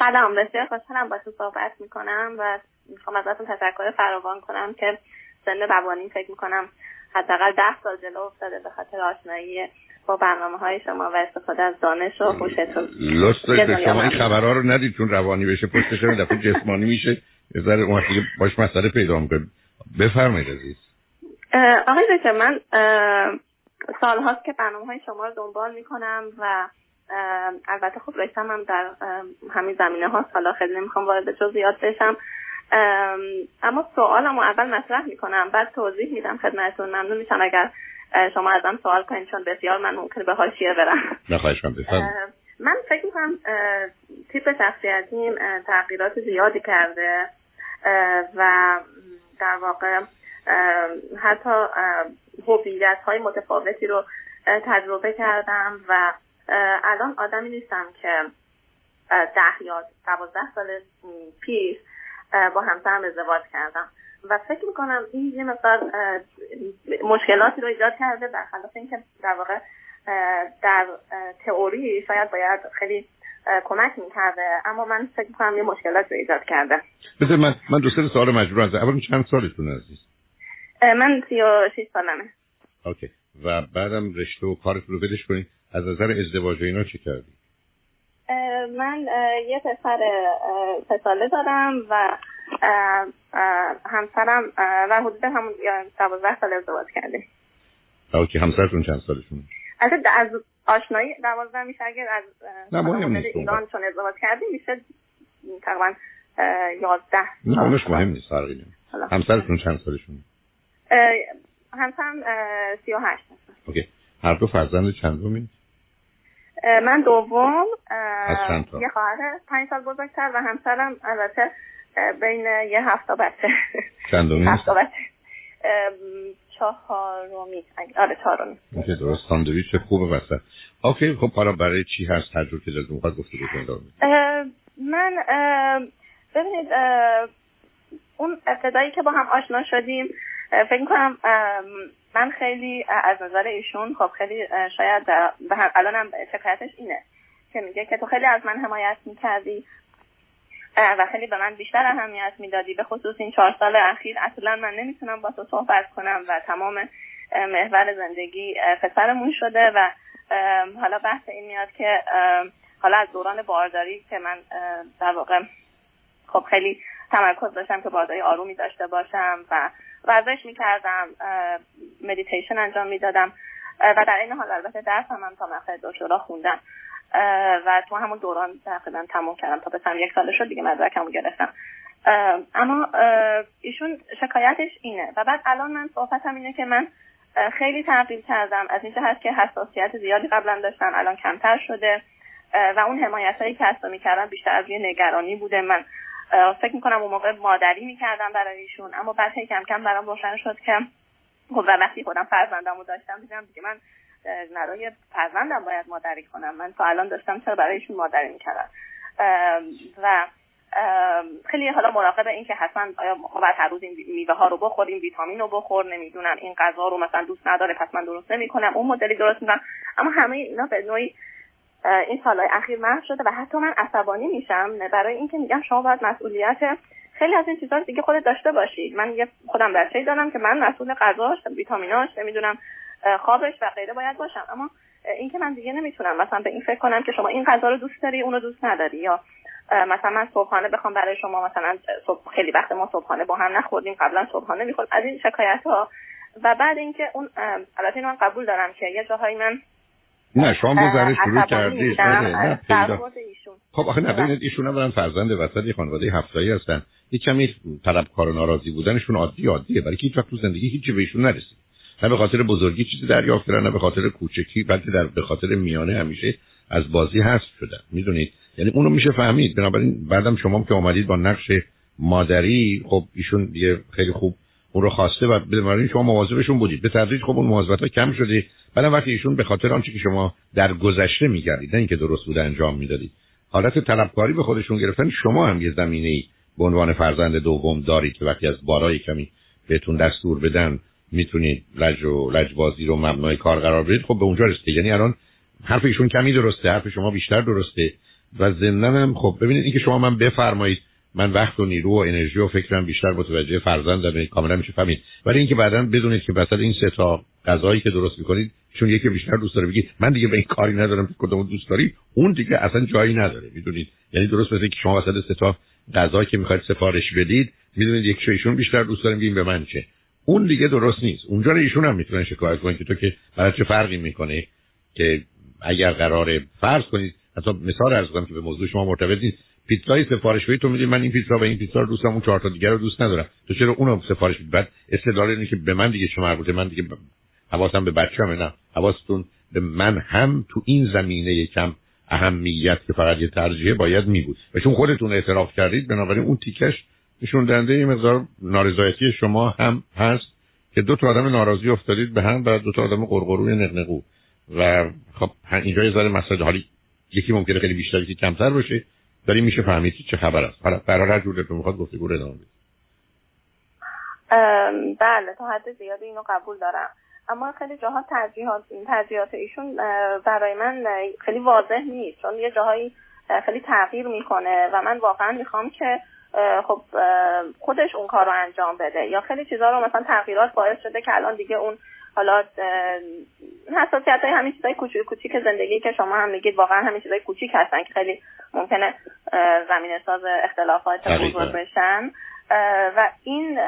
سلام. بسیار خوشحالم با تو صحبت می‌کنم و می‌خوام ازتون تشکر فراوان کنم که سن روانی فکر می‌کنم حداقل ده سال جلو افتاده به خاطر آشنایی با برنامه های شما و استفاده از دانش و هوشتون لست دارید شما این خبرها رو ندید چون روانی بشه پشتش هم دفعه جسمانی میشه. یه ذره اون باش مسئله پیدا می‌کنه. بفرمایید عزیز. آقای دکتر من سال هاست که برنامه های شما رو دنبال می‌کنم و البته خب رشتم هم در همین زمینه ها حالا خیلی نمی‌خوام وارد جزئیات بشم. اما سوالم رو اول مطرح می‌کنم بعد توضیح میدم خدمتتون. ممنون میشم اگر شما ازم سوال کنید چون بسیار من ممکنه به حاشیه برم. من فکر می‌کنم تیپ شخصیتیم تغییرات زیادی کرده و در واقع حتی هویت های متفاوتی رو تجربه کردم و الان آدمی نیستم که ده یا دوازده سال پیش با همسرم ازدواج کردم. و فکر می‌کنم این یه مقدار مشکلاتی رو ایجاد کرده برخلاف اینکه در واقع در تئوری شاید باید خیلی کمک می‌کرده. اما من فکر می‌کنم یه مشکلات رو ایجاد کرده. بذار من من دو سه سوال مجبور هستم. اول چند سالتون عزیز؟ من سی و شیش سالمه. okay. و بعدم رشته و کارتون رو بدش کنید. از نظر ازدواج اینا چی کردی؟ من یه پسر سه ساله دارم و همسرم و حدود همون دوازده سال ازدواج کرده. okay همسرتون چند سالشون از از آشنایی دوازده میشه اگر از نیست ایران چون ازدواج کردیم میشه تقریبا یازده نه اونش مهم نیست فرقی همسرتون چند سالشون همسرم سی و هشت. اوکی. هر دو فرزند چندمی من دوم چند؟ یه خواهر پنج سال بزرگتر و همسرم البته بین یه هفته بچه. چندمی؟ هفته بچه. چهارمی. آره چهارمی. درست. ساندویچ خوبه وسط. اوکی خب حالا برای چی هست تجربه که جزو می‌خواد گفته من ببینید اون ابتدایی که با هم آشنا شدیم فکر کنم من خیلی از نظر ایشون خب خیلی شاید الان هم شکایتش اینه که میگه که تو خیلی از من حمایت می‌کردی و خیلی به من بیشتر اهمیت می‌دادی. به خصوص این چهار سال اخیر اصلا من نمی‌تونم با تو صحبت کنم و تمام محور زندگی پسرمون شده و حالا بحث این میاد که حالا از دوران بارداری که من در واقع خب خیلی تمرکز داشتم که بارداری آرومی داشته باشم و ورزش می‌کردم مدیتیشن انجام می‌دادم. و در این حال البته درس هم, هم تا مقطع دکترا خوندم. و تو همون دوران تقریبا تموم کردم. تا بسم یک سال شد دیگه مدرکمو گرفتم. اما ایشون شکایتش اینه. و بعد الان من صحبتم اینه که من خیلی تغییر کردم. از اینجا هست که حساسیت زیادی قبلا داشتم. الان کمتر شده. و اون حمایت هایی که هستا می‌کردم بیشتر از یه نگرانی بوده. من فکر می‌کنم اون موقع مادری می‌کردم برای ایشون. اما بعد کم کم برام روشن شد که خب وقتی خودم فرزندمو داشتم دیدم دیگه من برای فرزندم باید مادری کنم. من تا الان داشتم چرا برای ایشون مادری می‌کردم؟ و خیلی حالا مراقب این که حتما آیا باید هر روز این میوه ها رو بخوریم ویتامین رو بخور نمی‌دونم این غذا رو مثلا دوست نداره پس من درست نمی‌کنم. اون مدلی درست می‌کنم. اما همه اینا به نوعی این سالهای اخیر محو شده و حتی من عصبانی میشم برای اینکه میگم شما باید مسئولیت خیلی از این چیزا دیگه خودت داشته باشید. من یه خودم بچه‌ای دارم که من مسئول غذاش ویتامیناش نمی‌دونم خوابش و غیره باید باشم. اما اینکه من دیگه نمی‌تونم مثلا به این فکر کنم که شما این غذا رو دوست داری اونو دوست نداری. یا مثلا من صبحانه بخوام برای شما مثلا صبح خیلی وقت ما صبحانه با هم نخوردیم قبلا صبحانه می‌خورد از این شکایت ها و بعد اینکه اون البته من قبول دارم که یه جاهای من نه شما با ذره شروع کردید نه خب آخه نه ببینید ایشون هم فرزند وسط خانواده هفتایی هستن. یه کمی طلبکار و ناراضی بودنشون عادی عادیه. برای که هیچ وقت تو زندگی هیچی به ایشون نرسید. نه به خاطر بزرگی چیزی دریافت کردن نه به خاطر کوچکی بلکه در به خاطر میانه همیشه از بازی هست شدن. می‌دونید؟ یعنی اونو میشه فهمید. بنابراین بعدم شما که اومدید با نقش مادری خب ایشون دیگه خیلی خوب اون رو خواسته و بنابراین شما مواظبشون بودید. به تدریج خب اون مواظبت ها کم شده. بعد وقتی ایشون به خاطر آنچه که شما در گذشته میگردید نه اینکه درست بوده انجام می‌دادید. حالت طلبکاری به خودشون گرفتن شما هم یه زمینه ای به عنوان فرزند دوم دارید که وقتی از بارای کمی بهتون دستور بدن می‌تونید لج و لجبازی رو مبنای کار قرار بدید. خب به اونجا رسیده یعنی الان حرف ایشون کمی درسته حرف شما بیشتر درسته. و زندنم خب ببینید اینکه شما من بفرمایید من وقت و نیرو و انرژی و فکرم بیشتر متوجه فرزندم کاملا میشه. فهمید. ولی اینکه بعدا بدونید که وسط این سه تا غذایی که درست می‌کنید چون یکی بیشتر دوست داره بگید من دیگه به این کاری ندارم که کدوم دوست داری اون دیگه اصلا جایی نداره می‌دونید. یعنی درست مثل که شما وسط سه تا غذا که می‌خواید سفارش بدید می‌دونید یک ایشون بیشتر دوست دارم بگیم به من چه. اون دیگه درست نیست. اونجا ایشون هم می‌تونن شکایت کنن که تو که برای چه فرقی می‌کنه که اگر قرار فرض کنید حتی مثال ارز که به موضوع شما مرتبط نیست. پیتزای سفارش بدید تو میگی من این پیتزا و این پیتزا رو دوست دارم اون چهار تا دیگر رو دوست ندارم. تو چرا اونو سفارش بدید بعد استدلال اینه که به من دیگه چه مربوطه من دیگه حواسم به بچه‌مه نه. حواستون به من هم تو این زمینه کم اهمیت که فقط یه ترجیحه باید می بود. و چون خودتون اعتراف کردید بنابراین اون تیکش نشون دهنده یه مقدار نارضایتی شما هم هست که دو تا آدم ناراضی افتادید به هم و دو تا آدم قرقروی نقنقو. و خب اینجا یه ذره مسئله حالی یکی ممکنه خیلی بیشتر یکی کمتر باشه. داری میشه فهمید چه خبر است. حالا برای هر جور می‌خواد گفتگو رو ادامه بله تا حد زیادی اینو قبول دارم. اما خیلی جاها ترجیحات ترجیحات ایشون برای من خیلی واضح نیست. چون یه جاهایی خیلی تغییر می‌کنه و من واقعا می‌خوام که خب خودش اون کار رو انجام بده. یا خیلی چیزها رو مثلا تغییرات باعث شده که الان دیگه اون حالا حساسیت های همین چیزای کوچیک کوچیک زندگی که شما هم میگید واقعا همین چیزای کوچیک هستن که خیلی ممکنه زمین ساز اختلافات بزرگ بشن. و این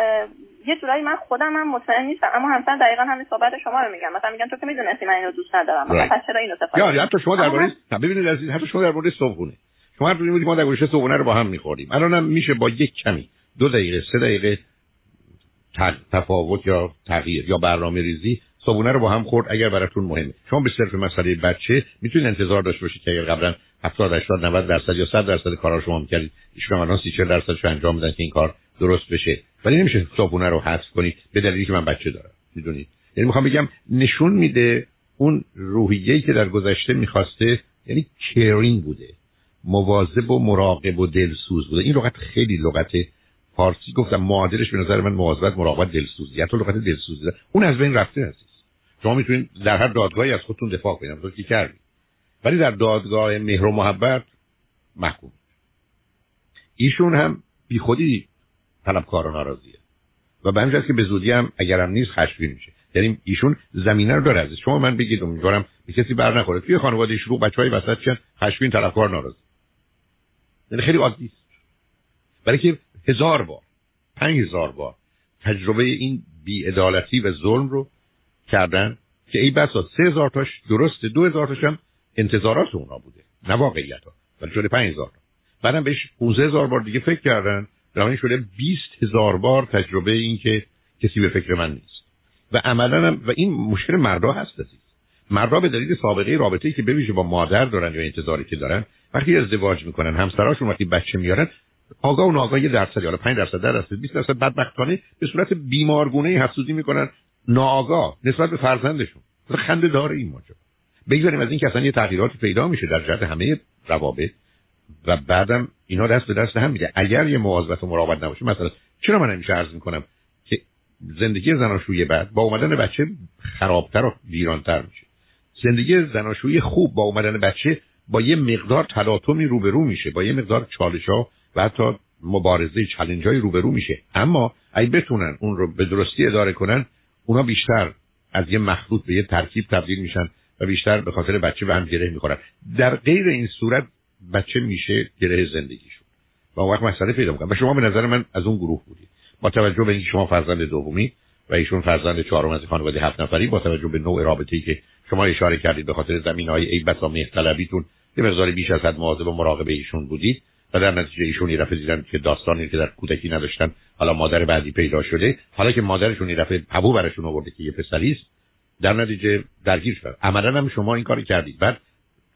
یه جورایی من خودم هم مطمئن نیستم اما همسر دقیقا همین صحبت شما رو میگم. مثلا میگن تو که می‌دونستی من اینو دوست ندارم. پس چرا اینو استفاده یا حتی شما درباره ببینید عزیز حتی شما درباره صبحونه. شما هر ما در گوشه صبحونه رو با هم می‌خوریم. الانم میشه با یک کمی دو دقیقه سه دقیقه تفاوت یا تغییر یا برنامه ریزی صبحونه رو با هم خورد اگر براتون مهمه. شما به صرف مسئله بچه می‌تونید انتظار داشته باشید که اگر قبلا 70 80 90 درصد یا 100 درصد کارا شما می‌کردید ایشون الان 30 40 درصدش انجام میدن که این کار درست بشه. ولی نمیشه صبحونه رو حذف کنید به دلیلی که من بچه دارم می‌دونید؟ یعنی می‌خوام بگم نشون میده اون روحیه‌ای که در گذشته می‌خواسته یعنی کیرینگ بوده مواظب و مراقب و دلسوز بوده. این لغت خیلی لغت فارسی گفتم معادلش به نظر من مواظبت مراقبت دلسوزی. حتی لغت دلسوزی اون از بین رفته هست شما می‌تونید در هر دادگاهی از خودتون دفاع کنید. تو کی کردید. ولی در دادگاه مهر و محبت محکوم. ایشون هم بیخودی طلبکار و ناراضیه. و به همین که به زودی هم اگرم نیست خشمگین میشه. یعنی ایشون زمینه رو داره از شما من بگید امیدوارم به کسی بر نخوره. توی خانواده شروع بچهای وسط چن خشمگین طلبکار ناراضی. یعنی خیلی عادی است. برای که هزار بار پنج هزار بار تجربه این بیعدالتی و ظلم رو کردن که ای بسا سه هزار تاش درسته دو هزار تاش هم انتظارات اونا بوده نه واقعیت ها ولی شده پنج هزار بعدم بهش 15 هزار بار دیگه فکر کردن در شده 20 هزار بار تجربه این که کسی به فکر من نیست. و عملا و این مشکل مردا هست عزیز. مردا به دلیل سابقه رابطه ای که بویژه با مادر دارن یا انتظاری که دارن وقتی ازدواج می‌کنن همسراشون وقتی بچه میارن آگاه و ناگاه یه درصد یا 5 درصد درصد 20 درصد بدبختانه به صورت بیمارگونه حسودی می‌کنن ناآگاه نسبت به فرزندشون. خنده داره این ماجرا. بگذاریم از این که اصلا یه تغییراتی پیدا میشه در جهت همه روابط و بعدم اینا دست به دست هم میده. اگر یه مواظبت و مراقبت نباشه مثلا چرا من همیشه عرض می‌کنم که زندگی زناشویی بعد با اومدن بچه خرابتر و ویرانتر میشه. زندگی زناشویی خوب با اومدن بچه با یه مقدار تلاطمی روبرو میشه با یه مقدار چالش ها و حتی مبارزه چلنج های روبرو میشه. اما اگه بتونن اون رو به درستی اداره کنن اونا بیشتر از یه مخلوط به یه ترکیب تبدیل میشن و بیشتر به خاطر بچه به هم گره می‌خورن. در غیر این صورت بچه میشه گره زندگیشون. و اون وقت مسئله پیدا می‌کنن و شما به نظر من از اون گروه بودید. با توجه به اینکه شما فرزند دومی و ایشون فرزند چهارم از خانواده هفت نفری با توجه به نوع رابطه‌ای که شما اشاره کردید به خاطر زمینهای ای بسا مهرطلبیتون یه مقدار بیش از حد مواظب و مراقب ایشون بودید. و در نتیجه ایشون یه دیدن که داستانی که در کودکی نداشتن حالا مادر بعدی پیدا شده حالا که مادرشون یه دفعه ابو برشون آورده که یه پسری است در نتیجه درگیر شد. عملا هم شما این کاری کردید. بعد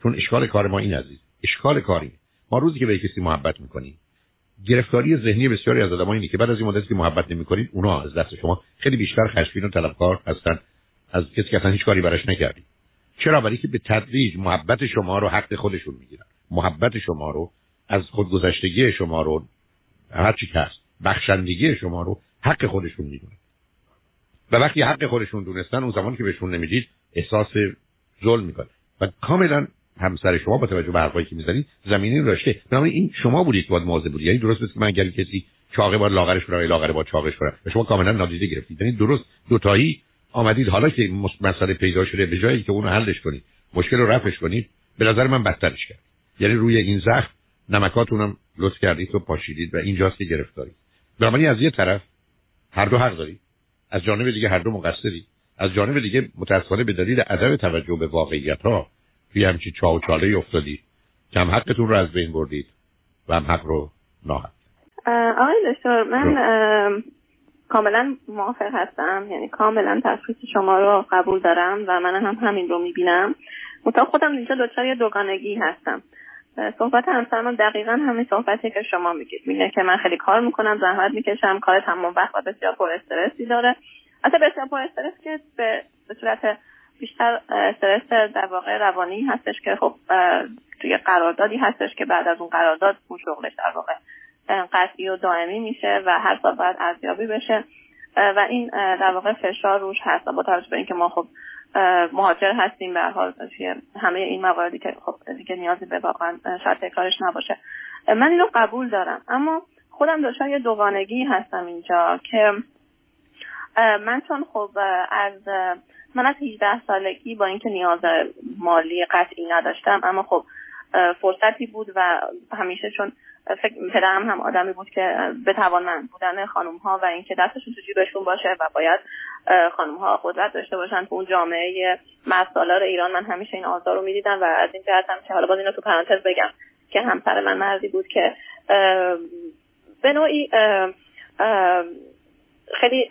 چون اشکال کار ما این عزیز اشکال کاری. ما روزی که به کسی محبت می‌کنیم گرفتاری ذهنی بسیاری از آدمایی اینه که بعد از این مدتی که محبت نمی‌کنید اونا از دست شما خیلی بیشتر خشمگین و طلبکار هستن. از کسی که اصلا هیچ کاری براش نکردید. چرا؟ برای که به تدریج محبت شما رو حق خودشون می‌گیرن. محبت شما رو از خودگذشتگی شما رو هر چی که هست بخشندگی شما رو حق خودشون می‌دونن. و وقتی حق خودشون دونستن اون زمان که بهشون نمی‌دید احساس ظلم می‌کنه. و کاملا همسر شما با توجه به حرفایی که می‌زنید زمینی رو داشته. بنابراین این شما بودید باید مواظب بودید. یعنی درست که من اگر کسی چاقه با لاغرش کنه لاغر با چاقش کنه و شما کاملا نادیده گرفتید. یعنی درست دوتایی آمدید. حالا که مسئله پیدا شده به جایی که اونو حلش کنید مشکل رو رفعش کنید به نظر من بدترش کرد. یعنی روی این زخم نمکاتونم لطف کردید و پاشیدید و اینجاست که گرفتاری بنابراین از یه طرف هر دو حق دارید. از جانب دیگه هر دو مقصرید. از جانب دیگه متاسفانه به دلیل عدم توجه به واقعیت ها توی همچی چاو چاله افتادید. که هم حقتون رو از بین بردید و هم حق رو ناحق. آقای دکتر من کاملا موافق هستم. یعنی کاملا تشخیص شما رو قبول دارم و من هم همین رو می‌بینم. متا خودم اینجا دچار دوگانگی هستم. صحبت همسرم دقیقا همین صحبتی که شما میگید. میگه که من خیلی کار می‌کنم زحمت می‌کشم کار تمام وقت و بسیار پر استرسی داره. حتی بسیار پر استرس که به, صورت بیشتر استرس در واقع روانی هستش که خب توی قراردادی هستش که بعد از اون قرارداد اون شغلش در واقع قطعی و دائمی میشه و هر سال باید ارزیابی بشه. و این در واقع فشار روش هست با توجه به اینکه ما خب مهاجر هستیم به حال همه این مواردی که خب دیگه نیازی به واقعا شاید تکرارش نباشه. من اینو قبول دارم. اما خودم دچار یه دوگانگی هستم اینجا که من چون خب از من از 18 سالگی با اینکه نیاز مالی قطعی نداشتم اما خب فرصتی بود و همیشه چون فکر پدرم هم آدمی بود که به توانمند بودن خانم ها و اینکه دستشون تو جیبشون باشه و باید خانم ها قدرت داشته باشن تو اون جامعه ایران. من همیشه این آزار رو می‌دیدم و از این جهت هم که حالا باز اینو تو پرانتز بگم که همسر من مردی بود که به نوعی خیلی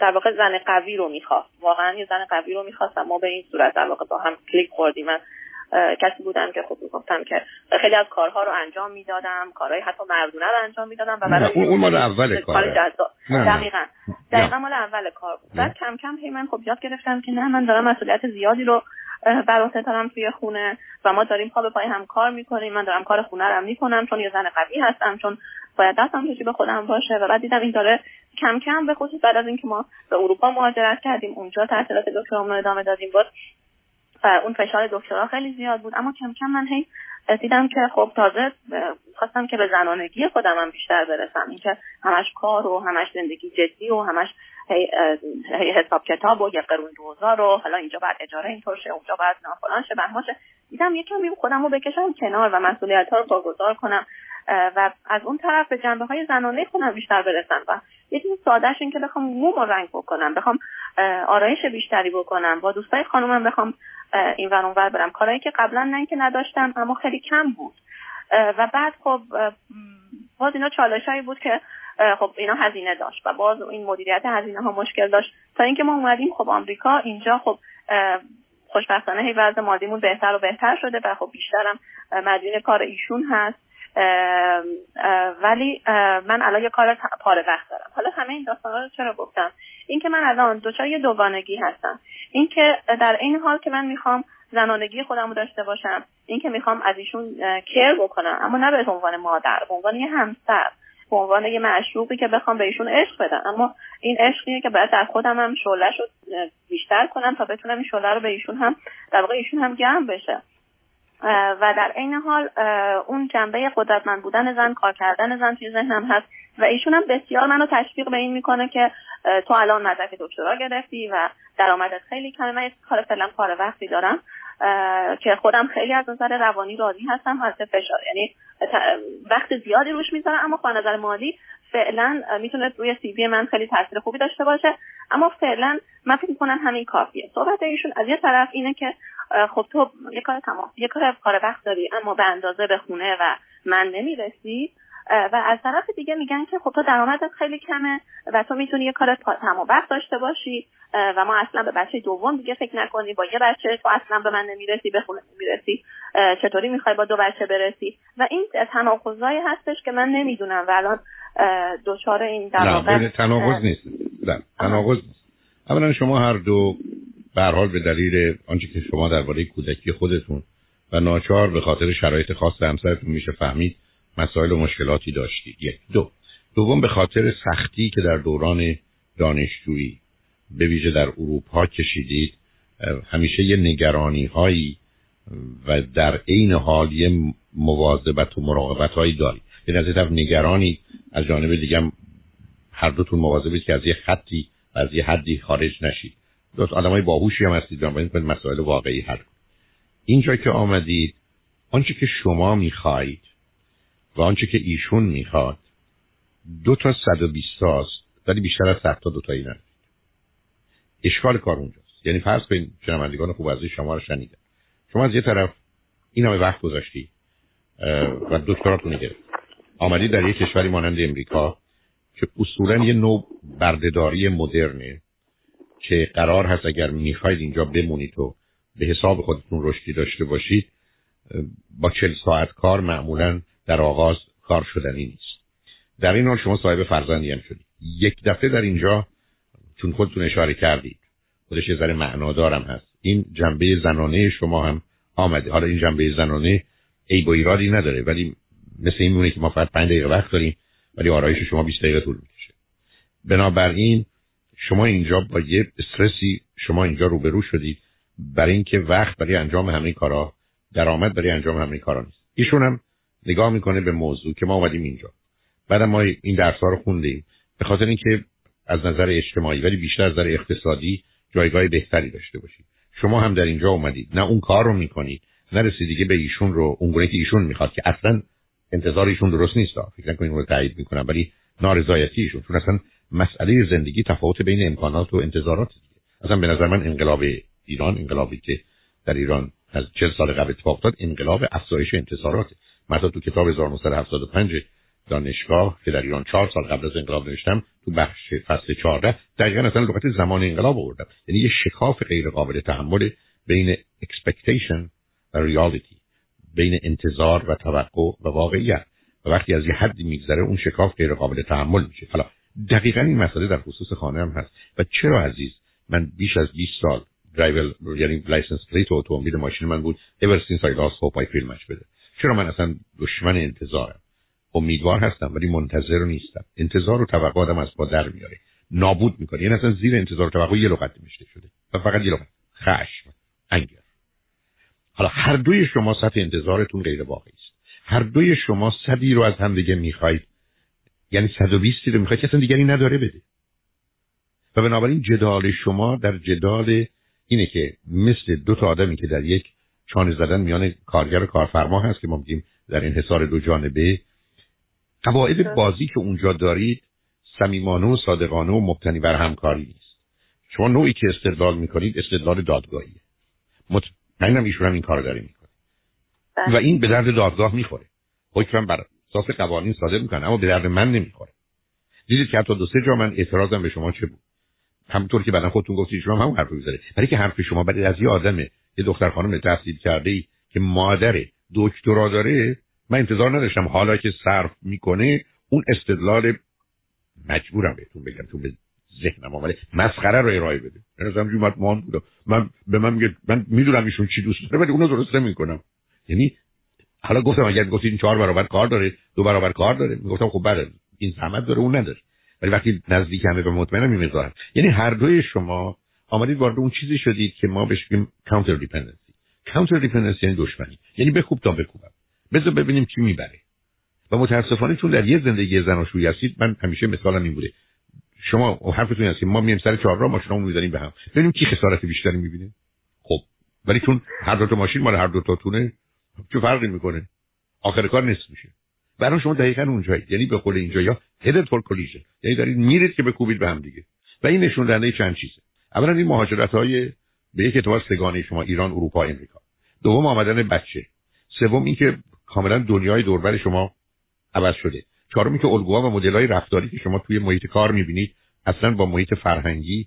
در واقع زن قوی رو می‌خواست. واقعا یه زن قوی رو می‌خواست ما به این صورت در واقع با هم کلیک خوردیم من کسی بودم که خب گفتم که خیلی از کارها رو انجام می‌دادم کارهای حتی مردونه رو انجام می‌دادم و برای اون مال اول کار دقیقا. دقیقا مال اول کار بود. بعد کم کم هی من خب یاد گرفتم که نه من دارم مسئولیت زیادی رو بر عهده دارم توی خونه و ما داریم پا به پای هم کار می‌کنیم. من دارم کار خونه رو می‌کنم چون یه زن قوی هستم چون باید دستم تو به خودم باشه. و بعد دیدم این داره کم کم به خصوص بعد از اینکه ما به اروپا مهاجرت کردیم اونجا تحصیلات دکترامون رو ادامه دادیم باز اون فشار دکترا خیلی زیاد بود. اما کم کم من هی دیدم که خب تازه خواستم که به زنانگی خودم هم بیشتر برسم. اینکه همش کار و همش زندگی جدی و همش هی, حساب کتاب و یه قرون دوزار و حالا اینجا بعد اجاره اینطور شه اونجا بعد فلان شه شه دیدم یکم خودم رو بکشم کنار و مسئولیت ها رو واگذار کنم. و از اون طرف به جنبه های زنانه خودم بیشتر برسم و یه چیز سادهش این که بخوام موم رنگ بکنم بخوام آرایش بیشتری بکنم با دوستای خانومم بخوام این ور اونور برم. کارهایی که قبلا نه که نداشتم اما خیلی کم بود. و بعد خب باز اینا چالشایی بود که خب اینا هزینه داشت و باز این مدیریت هزینه ها مشکل داشت. تا اینکه ما اومدیم خب آمریکا اینجا خب خوشبختانه هی وضع مادیمون بهتر و بهتر شده و خب بیشترم مدیون کار ایشون هست. ولی من الان یه کار پاره وقت دارم. حالا همه این داستان رو چرا گفتم؟ اینکه من الان دچار یه دوگانگی هستم. اینکه در این حال که من می‌خوام زنانگی خودم رو داشته باشم اینکه می‌خوام از ایشون کر بکنم اما نه به عنوان مادر به عنوان یه همسر به عنوان یه معشوقی که بخوام به ایشون عشق بدم. اما این عشقیه که باید در خودم هم شعله رو بیشتر کنم تا بتونم این شعله رو به ایشون هم در واقع ایشون هم گرم بشه. و در عین حال اون جنبه قدرتمند بودن زن کار کردن زن توی ذهنم هست و ایشون هم بسیار منو تشویق به این می‌کنه که تو الان مدرک دکترا گرفتی و درآمدت خیلی کمه. من کار فعلا کار وقتی دارم که خودم خیلی از نظر روانی راضی هستم از فشار. یعنی وقت زیادی روش می‌ذارم اما خود نظر مالی فعلا می‌تونه روی سی وی من خیلی تاثیر خوبی داشته باشه. اما فعلا من فکر می‌کنم همین کافیه. صحبت ایشون از یه طرف اینه که خب تو یه کار تمام یه کار کار وقت داری اما به اندازه به خونه و من نمی‌رسی. و از طرف دیگه میگن که خب تو درآمدت خیلی کمه و تو می‌تونی یه کار تمام وقت داشته باشی. و ما اصلا به بچه دوم دیگه فکر نکنی با یه بچه تو اصلا به من نمی‌رسی به خونه نمی‌رسی. چطوری می‌خوای با دو بچه برسی؟ و این تناقضایی هستش که من نمی‌دونم و الان دچار این در واقع تناقض نیست. تناقض اولا شما هر دو به حال به دلیل آنچه که شما درباره کودکی خودتون و ناچار به خاطر شرایط خاص همسرتون میشه فهمید مسائل و مشکلاتی داشتید. یک. دو. دوم به خاطر سختی که در دوران دانشجویی به ویژه در اروپا کشیدید همیشه یه نگرانی هایی و در عین حال یه مواظبت و مراقبت هایی دارید. به از طرف نگرانی از جانب دیگه هر دوتون مواظبید که از یه خطی از یه حدی خارج نشید. دوست آدم های باهوشی هم هستید. بنابراین کنید مسائل واقعی حل اینجا که آمدید آنچه که شما می‌خواهید و آنچه که ایشون می‌خواد دو تا صد و بیست است ولی بیشتر از صد تا دو تایی ندارید. اشکال کار اونجاست. یعنی فرض کنید شنوندگان خوب از شما رو شنیدن. شما از یه طرف این همه وقت گذاشتی و دکتراتون گرفت آمدید در یک کشوری مانند امریکا که اصولا یه نوع بردهداری مدرنه. که قرار هست اگر می‌خواید اینجا بمونید و به حساب خودتون رشدی داشته باشید با چل ساعت کار معمولا در آغاز کار شدنی نیست. در این حال شما صاحب فرزندی هم شدید. یک دفعه در اینجا چون خودتون اشاره کردید. خودش یه ذره معنادارم هست. این جنبه زنانه شما هم آمده. حالا این جنبه زنانه ای با ایرادی نداره ولی مثل این مونه که ما فقط 5 دقیقه وقت داریم ولی آرایش شما 20 دقیقه طول می‌کشه. بنابراین شما اینجا با یه استرسی شما اینجا روبرو شدید برای اینکه وقت برای انجام همه کارا درآمد برای انجام همه کارا نیست. ایشون هم نگاه می‌کنه به موضوع که ما اومدیم اینجا. بعد ما این درس ها رو خوندیم. به خاطر اینکه از نظر اجتماعی ولی بیشتر از نظر اقتصادی جایگاه بهتری داشته باشید. شما هم در اینجا اومدید. نه اون کار رو می‌کنید. نه رسیدگی به ایشون رو اونگونه که ایشون می‌خواد که اصلا انتظار ایشون درست نیست. فکر نکنید اون رو تایید می‌کنم ولی نارضایتی ایشون. چون اصلا مسئله زندگی تفاوت بین امکانات و انتظارات دیگه. اصلا به نظر من انقلاب ایران انقلابی که در ایران از 40 سال قبل اتفاق افتاد انقلاب افزایش انتظارات مثلا تو کتاب 1975 دانشگاه که در ایران چهار سال قبل از انقلاب نوشتم تو بخش فصل 14 دقیقا اصلا لغت زمان انقلاب آوردم. یعنی یه شکاف غیر قابل تحمل بین expectation و reality بین انتظار و توقع و واقعیت. و وقتی از یه حدی میگذره اون شکاف غیر قابل تحمل میشه. حالا دقیقا این مسئله در خصوص خانه هم هست. و چرا عزیز؟ من بیش از 20 سال درایور یعنی license plate اتومبیل ماشین من بود. Ever since I lost hope I feel much better چرا من اصلا دشمن انتظارم؟ امیدوار هستم ولی منتظر نیستم. انتظار و توقع آدم از پا در میاره. نابود می‌کنه. یعنی اصلا زیر انتظار و توقع یه لغت میشته شده. و فقط یه لغت. خشم. انگر حالا هر دوی شما سطح انتظارتون غیر واقعی است. هر دوی شما صدی رو از هم دیگه می‌خواید. یعنی 120 رو که اصلا دیگری نداره بده. و بنابراین جدال شما در جدال اینه که مثل دو تا آدمی که در یک چانه زدن میان کارگر و کارفرما هست که ما میگیم در این حصار دو جانبه قواعد بازی که اونجا دارید صمیمانه و صادقانه و مبتنی بر همکاری نیست. شما نوعی که استدلال می‌کنید استدلال دادگاهیه. مطمئنم ایشون هم این کار داره می‌کنه. بله. و این به درد دادگاه می‌خوره. حکم بر اساس قوانین صادر می‌کنه اما به درد من نمی‌خوره. دیدید که حتی دو سه جا من اعتراضم به شما چه بود؟ همونطور که بعدا خودتون گفتید شما همون حرف می‌زنه برای که حرف شما برای از یه آدمه یه دختر خانم تحصیل کرده ای که مادر دکترا داره من انتظار نداشتم حالا که صرف می‌کنه اون استدلال مجبورم بهتون بگم تو به ذهنم آمده. مسخره رو ارائه بده. من از همجور بودم من به من میگه من می‌دونم ایشون چی دوست داره ولی اونو درست نمی‌کنم یعنی حالا گفتم اگر گفتید این چهار برابر کار داره دو برابر کار داره. می‌گفتم خب بله این زحمت داره اون نداره. ولی وقتی نزدیک همه به مطمئنم این یعنی هر دوی شما آمدید وارد اون چیزی شدید که ما بهش میگیم کانتر دیپندنسی کانتر دیپندنسی یعنی دشمنی. یعنی بخوب تا بکوبم. بذار ببینیم کی می‌بره. و متاسفانه چون در یه زندگی زناشویی هستید من همیشه مثالم این بوده. شما حرفتون هست ما میایم سر چهارراه ماشینامون می‌ذاریم به هم. ببینیم کی خسارت بیشتری می‌بینه. خب. ولی چون هر دو تا ماشین مال هر دو تا تونه چه فرقی می‌کنه؟ آخر کار نصف میشه. برای شما دقیقا اونجایی. یعنی به قول اینجا یا headed for collision یعنی دارید میرید که بکوبید به هم دیگه. و این نشون دهنده چند چیزه. اولا این مهاجرت های به یک اعتبار سگانه شما ایران اروپا امریکا. دوم آمدن بچه. سوم اینکه کاملا دنیای دوربر شما عوض شده. چهارم که الگوها و مدل‌های رفتاری که شما توی محیط کار می‌بینید اصلا با محیط فرهنگی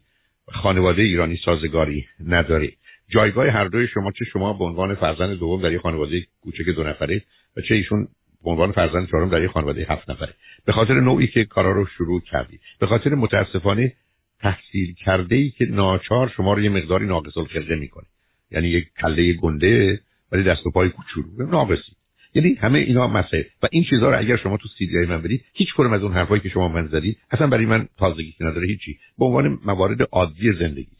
خانواده ایرانی سازگاری نداره. جایگاه هر دوی شما چه؟ شما به عنوان فرزند دوم در یک خانواده کوچک دو نفره و چه ایشون به عنوان فرزند چهارم در یک خانواده هفت نفره. به خاطر نوعی که کارا رو شروع کردی. به خاطر متاسفانه تحصیل کرده ای که ناچار شما رو یه مقداری ناقص الخلقه می‌کنه. یعنی یک کله گنده ولی دست و پای کوچولو. ناقصی. یعنی همه اینا مسئله. و این چیزها رو اگر شما تو سیدی من برید هیچ کدوم از اون حرفایی که شما من زدید اصلا برای من تازگی نداره هیچی. به عنوان موارد عادی زندگی.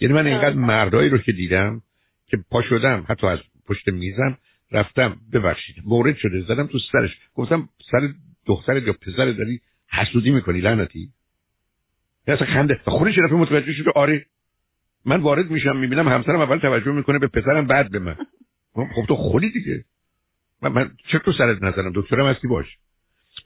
یعنی من اینقدر مردایی رو که دیدم که پا شدم حتی از پشت میزم رفتم ببخشید مورد شده زدم تو سرش. گفتم سر دختر یا پسر داری حسودی می‌کنی لعنتی؟ اصلا خنده. خودش رفت متوجه شده آره. من وارد میشم می‌بینم همسرم اول توجه می‌کنه به پسرم بعد به من. خب تو خودی دیگه. من, من چطور سرت نزنم؟ دکترم هستی باش.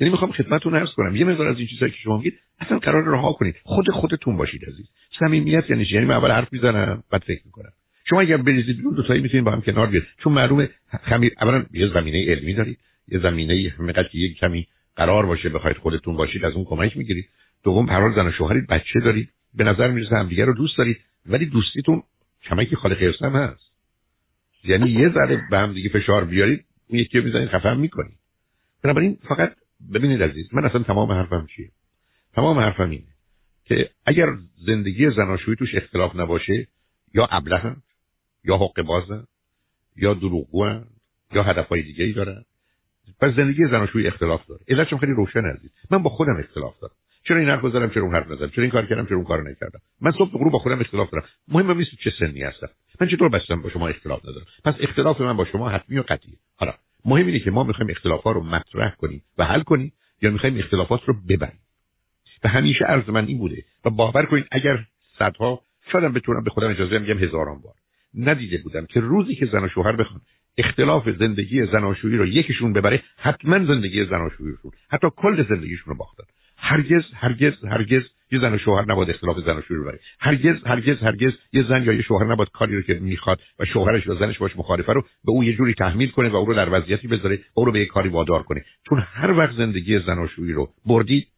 یعنی می‌خوام خدمتتون عرض کنم یه مقدار از این چیزایی که شما میگید اصلا قرار رها کنید. خود خودتون باشید عزیز. صمیمیت یعنی یعنی من اول حرف می‌زنم بعد فکر می‌کنم. شما اگر بریزید بیرون دو تایی می‌تونید با هم کنار بیاد چون معلومه خمیر اولا یه زمینه علمی دارید. یه زمینه همقدر که یک کمی قرار باشه بخواید خودتون باشید از اون کمک می‌گیرید. دوم هر زن و شوهرید بچه دارید. به نظر می‌رسه همدیگه رو دوست دارید. ولی دوستیتون کمکی خالق هم هست. یعنی یه ذره به هم دیگه فشار بیارید اون یکی رو می‌زنید خفه می‌کنید. بنابراین فقط ببینید عزیز من اصلا تمام حرفم چیه؟ تمام حرفم اینه که اگر زندگی زناشویی توش اختلاف نباشه یا ابله یا حق بازن یا دروغگو یا هدفهای دیگه ای دارن پس زندگی زناشویی اختلاف داره. علتش خیلی روشن عزیز. من با خودم اختلاف دارم. چرا این حرف زدم چرا اون حرف نزدم چرا این کار کردم چرا اون کارو نکردم؟ من صبح غروب با خودم اختلاف دارم. مهم نیست چه سنی هستم. من چطور بستم با شما اختلاف ندارم پس اختلاف من با شما حتمی و قطعیه. حالا مهم اینه که ما می‌خوایم اختلافات رو مطرح کنیم و حل کنیم یا می‌خوایم اختلافات رو ببریم. و همیشه عرض من این بوده و باور کنید اگر صدها شاید بتونم به خودم اجازه میگم هزاران بار ندیده بودم که روزی که زن و شوهر بخوان اختلاف زندگی زناشویی رو یکیشون ببره حتما زندگی زناشوییشون حتی کل زندگیشون رو باختن. هرگز هرگز هرگز یه زن و شوهر نباید اختلاف زن و شوهر ببره هرگز هرگز هرگز یه زن یا یه شوهر نباید کاری رو که می‌خواد و شوهرش یا زنش باش مخالفه رو به او یه جوری تحمیل کنه و او رو در وضعیتی بذاره او رو به یه کاری وادار کنه. چون هر وقت زندگی زناشویی رو بردید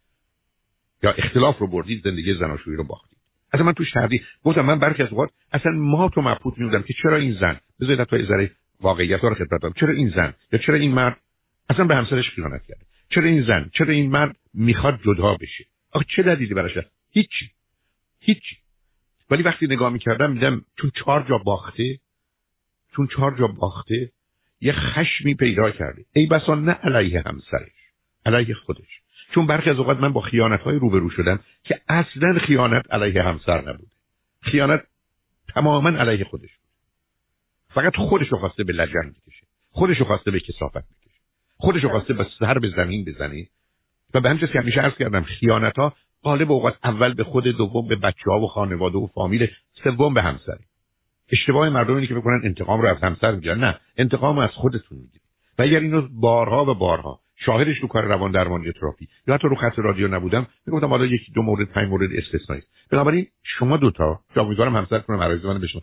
یا اختلاف رو بردید زندگی زناشویی رو باختید. اصلا من توش تردید. گفتم من برخی از اوقات اصلا ما تو مبهوت میودم که چرا این زن بذارید تا ذره واقعیت رو خدمت چرا این زن یا چرا این مرد اصلا به همسرش خیانت کرده؟ چرا این زن چرا این مرد می‌خواد جدا بشه؟ آخه چه دلیلی براش هیچی. ولی وقتی نگاه می‌کردم میدم چون چهار جا باخته چون چهار جا باخته یه خشمی پیدا کرده. ای بسا نه علیه همسرش علیه خودش. چون برخی از اوقات من با خیانت های روبرو شدم که اصلا خیانت علیه همسر نبوده خیانت تماما علیه خودش بود. فقط خودش رو خواسته به لجن بکشه خودش رو خواسته به کسافت بکشه خودش رو خواسته به سر به زمین بزنه. و به همچنین که همیشه عرض کردم خیانت ها غالب اوقات اول به خود دوم به بچه ها و خانواده و فامیل سوم به همسر اشتباه مردم اینه که بکنن انتقام رو از همسر می‌گیرن. نه انتقام از خودتون می‌گیرید. و اگر اینو بارها و بارها شاهدش رو کار روان درمانی تراپی یا حتی رو خط رادیو نبودم می‌گفتم حالا یکی دو مورد پنج مورد استثنایی. بنابراین شما دوتا امیدوارم همسر کنم عرایض من بشنو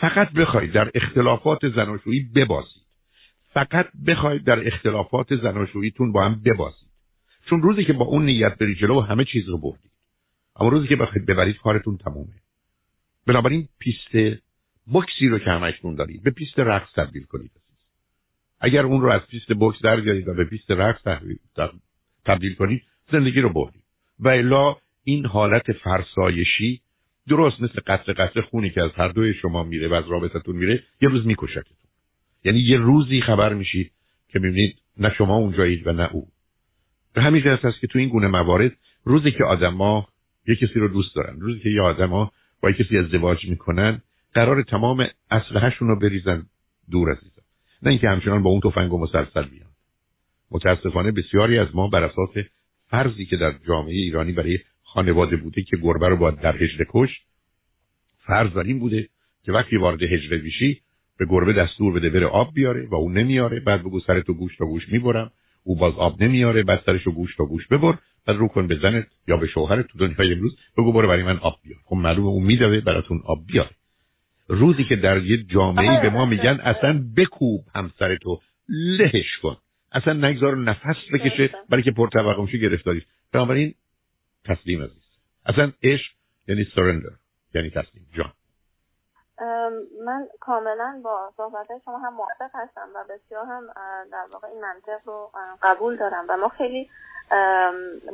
فقط بخواید در اختلافات زناشویی ببازید. فقط بخواید در اختلافات زناشوییتون با هم ببازید. چون روزی که با اون نیت بری جلو همه چیز رو بردید اما روزی که بخواید ببرید کارتون تمومه. بنابراین پیست بکسی رو که همکنون دارید به پیست رقص تبدیل کنید. اگر اون رو از پیست بکس در بیارید و به پیست رقص تبدیل کنید زندگی رو بردید. و الا این حالت فرسایشی درست مثل قطره قطره خونی که از هر دوی شما میره و از رابطتون میره یه روز میکشتتون. یعنی یه روزی خبر میشید که می‌بینید نه شما اونجایید و نه او. به همین جهت است که تو این گونه موارد روزی که آدما یه کسی رو دوست دارن روزی که یه آدما با کسی ازدواج می‌کنن قرار تمام اسلحهشون رو بریزن دور عزیزم نه اینکه همچنان با اون تفنگ و مسلسل بیان. متاسفانه بسیاری از ما بر اساس فرضی که در جامعه ایرانی برای خانواده بوده که گربه رو باید در هجره کش فرض بر این بوده که وقتی وارد هجره میشی به گربه دستور بده بره آب بیاره و اون نمیاره بعد بگو سر تو گوش تا گوش می‌برم. او باز آب نمیاره بعد سرش رو گوش تا گوش ببر بعد رو کن به زنت یا به شوهرت تو دنیای امروز بگو برو برای من آب بیار. خب معلومه اون میدوه براتون آب بیاره روزی که در یه جامعه به ما میگن اصلا بکوب همسر تو لهش کن. اصلا نگذار نفس بکشه برای که پرتوقع گرفتاری بنابراین تسلیم عزیز. اصلا عشق یعنی سرندر یعنی تسلیم. جان. من کاملا با صحبت شما هم موافق هستم و بسیار هم در واقع این منطق رو قبول دارم و ما خیلی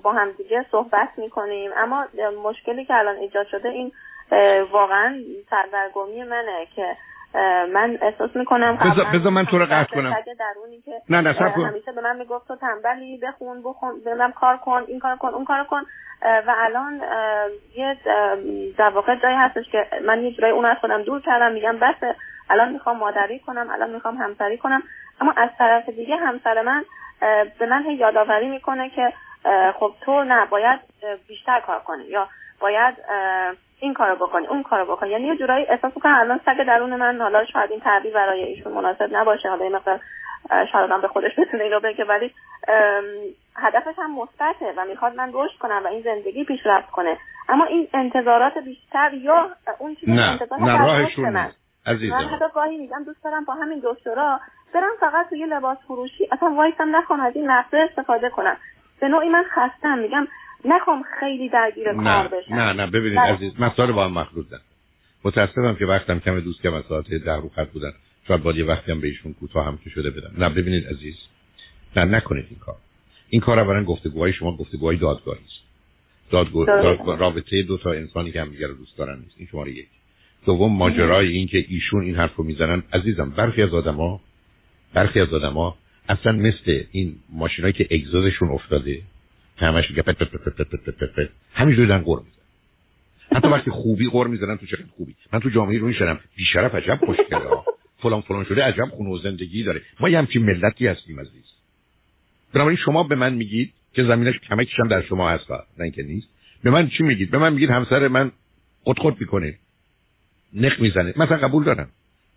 با همدیگه صحبت می‌کنیم. اما مشکلی که الان ایجاد شده این واقعا سردرگمی منه که من احساس می‌کنم بذار من تو رو قطع کنم. که نه نه همیشه به من می‌گفت تو تنبلی بخون بخون ببینم کار کن این کار کن اون کار کن. و الان یه در واقع جایی هستش که من یه جورایی اون از خودم دور کردم میگم بس الان می‌خوام مادری کنم الان می‌خوام همسری کنم. اما از طرف دیگه همسر من به من یادآوری می‌کنه که خب تو نه باید بیشتر کار کنی یا باید این کارو بکنی اون کارو بکنی. یعنی یه جورایی احساس می‌کنم الان سگ درون من حالا شاید این تعبیر برای ایشون مناسب نباشه حالا این مقدار شاید به خودش بتونه اینو بگه ولی هدفش هم مثبته و می‌خواد من رشد کنم و این زندگی پیشرفت کنه. اما این انتظارات بیشتر یا اون چیزی نه نه راهشون من. من حتی گاهی میگم دوست دارم با همین دکترا برم فقط توی لباس فروشی اصلا وایسم نخوام از این نقطه استفاده کنم. به نوعی من خستم میگم نخوام خیلی درگیر کار بشم. نه نه ببینید بله. عزیز مسائل با هم مخلوطن متاسفم که وقتم کم دوست که ساعت ده رو خط بودن. شاید باید یه وقتی هم بهشون کوتاه هم که شده بدم. نه ببینید عزیز نه نکنید این کار. این کار اولا گفتگوهای شما گفتگوهای دادگاهی است. دادگو... دادگاه. رابطه دو تا انسانی که همدیگه رو دوست دارن نیست. این شماره یک. دوم ماجرای این که ایشون این حرف رو می‌زنن. عزیزم برخی از آدما برخی از آدما اصلا مثل این ماشینایی که اگزوزشون افتاده که همش میگه پت پت پت پت پت پت پت همینجوری دارن قور می‌زنن. حتی وقتی خوبی قور می‌زنن تو چقدر خوبی. من تو جامعه رو میشنم. بیشرف عجب خوشگله. فلان فلان شده عجب خونه و زندگی داره. ما یه همچین ملتی هستیم عزیز. بنابراین شما به من میگید که زمینش کمکش هم در شما هست نه اینکه نیست. به من چی میگید؟ به من میگید همسر من خود خود می‌کنه. نخ می‌زنه. مثلا قبول دارم.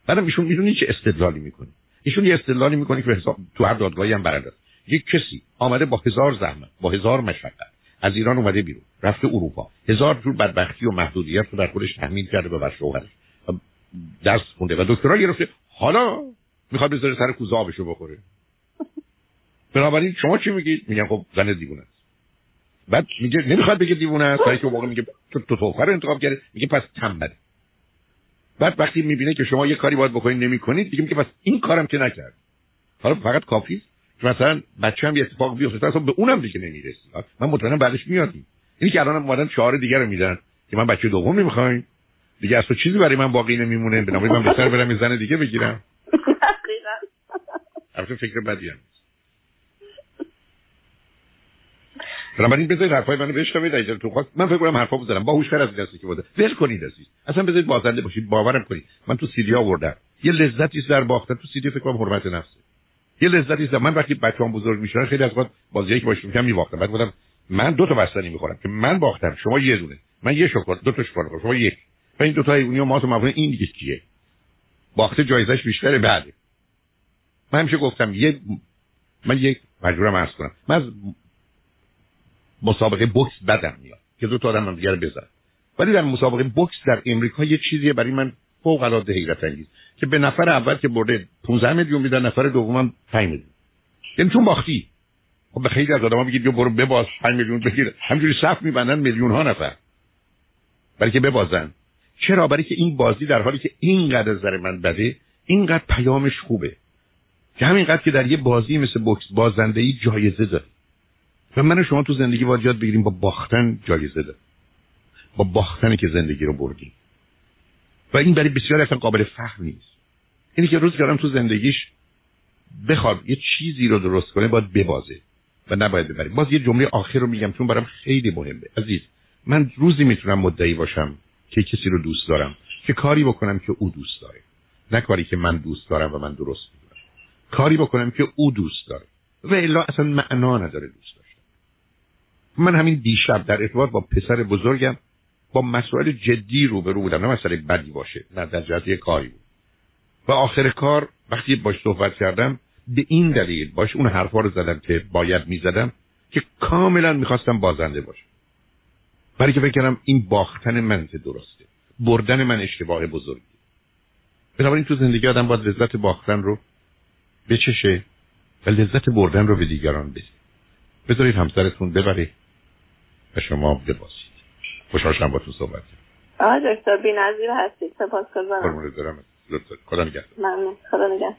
بعدم ایشون می‌دونی چه استدلالی می‌کنه. ایشون یه استدلالی می‌کنه که حساب تو هر دادگاهی هم برنده یک کسی آمده با هزار زحمت با هزار مشقت از ایران اومده بیرون رفته اروپا. هزار جور بدبختی و محدودیت رو در خودش تحمیل کرده به شوهرش. درس خونده و دکترا گرفته. حالا می‌خواد بذاره سر کوزه آبشو بخوره. بنابراین شما چی میگید میگن خب زن دیوونه است. بعد میگه نمی‌خواد بگه دیوونه است. که موقع میگه تو تو رو انتخاب کرده. میگه پس تنبله بعد وقتی می‌بینه که شما یه کاری باید بکنید نمی‌کنید دیگه میگه پس این کارم که نکرد. حالا فقط کافی مثلا بچه هم یه اتفاق بیفته. اصلا به اونم دیگه نمی‌رسی. من مطمئنم بعدش میادیم اینی که الان اومدن شعار دیگه رو میدن که من بچه دوم نمی‌خوایم دیگه اصلا چیزی برای من باقی نمیمونه. بنابراین من بهتر برم یه زن دیگه بگیرم. البته فکر بدی هم. بنابراین بذارید حرفای منو بشنوید. اگر تو خواست من فکر کنم حرفا بزنم با هوشتر از دستی که بوده. ول کنید عزیز. اصلا بذارید بازنده باشید. باورم کنید. من تو سیدی آوردم. یه لذتی در باختن تو سیدی فکر کنم حرمت نفسه یه لذتی است من وقتی بچه‌ام بزرگ میشن خیلی از وقت بازی که باشه میگم میباختم. بعد گفتم من دو تا بستنی می‌خورم که من باختم. شما یه دونه. من یه شکلات دو تا شکلات شما یک. و این دو تا اونیا ما تو این دیگه کیه باخته جایزش بیشتره بعد من همیشه گفتم یه من یک مجبورم عرض کنم. من از مسابقه بوکس بدم میاد که دو تا آدم دیگه بزن. ولی در مسابقه بوکس در امریکا یه چیزیه برای من فوق العاده حیرت انگیز که به نفر اول که برده 15 میلیون میدن نفر دومم 5 میلیون. یعنی چون باختی. خب به خیلی از آدم‌ها میگید بیا برو بباز 5 میلیون بگیر. همینجوری صف میبندن میلیون ها نفر. برای که ببازن. چرا؟ برای که این بازی در حالی که اینقدر نظر من بده اینقدر پیامش خوبه. که همینقدر که در یه بازی مثل بوکس بازندگی جایزه داره. و من شما تو زندگی باید یاد بگیریم با باختن جایزه داره. با باختنی که زندگی رو بردیم. و این برای بسیار اصلا قابل فهم نیست. اینی که روز تو زندگیش بخواد یه چیزی رو درست کنه باید ببازه. و نباید ببره. باز یه جمله آخر رو میگم چون برام خیلی مهمه. عزیز من روزی می‌تونم مدعی باشم. که کسی رو دوست دارم که کاری بکنم که او دوست داره. نه کاری که من دوست دارم و من درست می‌دونم. کاری بکنم که او دوست داره. و الا اصلا معنا نداره دوست داشتن. من همین دیشب در ارتباط با پسر بزرگم با مسائل جدی رو به رو بودم. نه مسئله بدی باشه نه در جهت کاری بود. و آخر کار وقتی باش صحبت کردم به این دلیل باش اون حرفا رو زدم که باید می‌زدم که کاملا می‌خواستم بازنده باشم. برای که فکر این باختن من که درسته. بردن من اشتباه بزرگی. بنابراین تو زندگی آدم باید لذت باختن رو بچشه و لذت بردن رو به دیگران بده. بذارید همسرتون ببره و شما ببازید. خوشحال شدم با تو صحبت آقا دکتر بی‌نظیر هستید. سپاسگزارم. قربونت برم خدا نگهدار. ممنون. خدا نگهدار.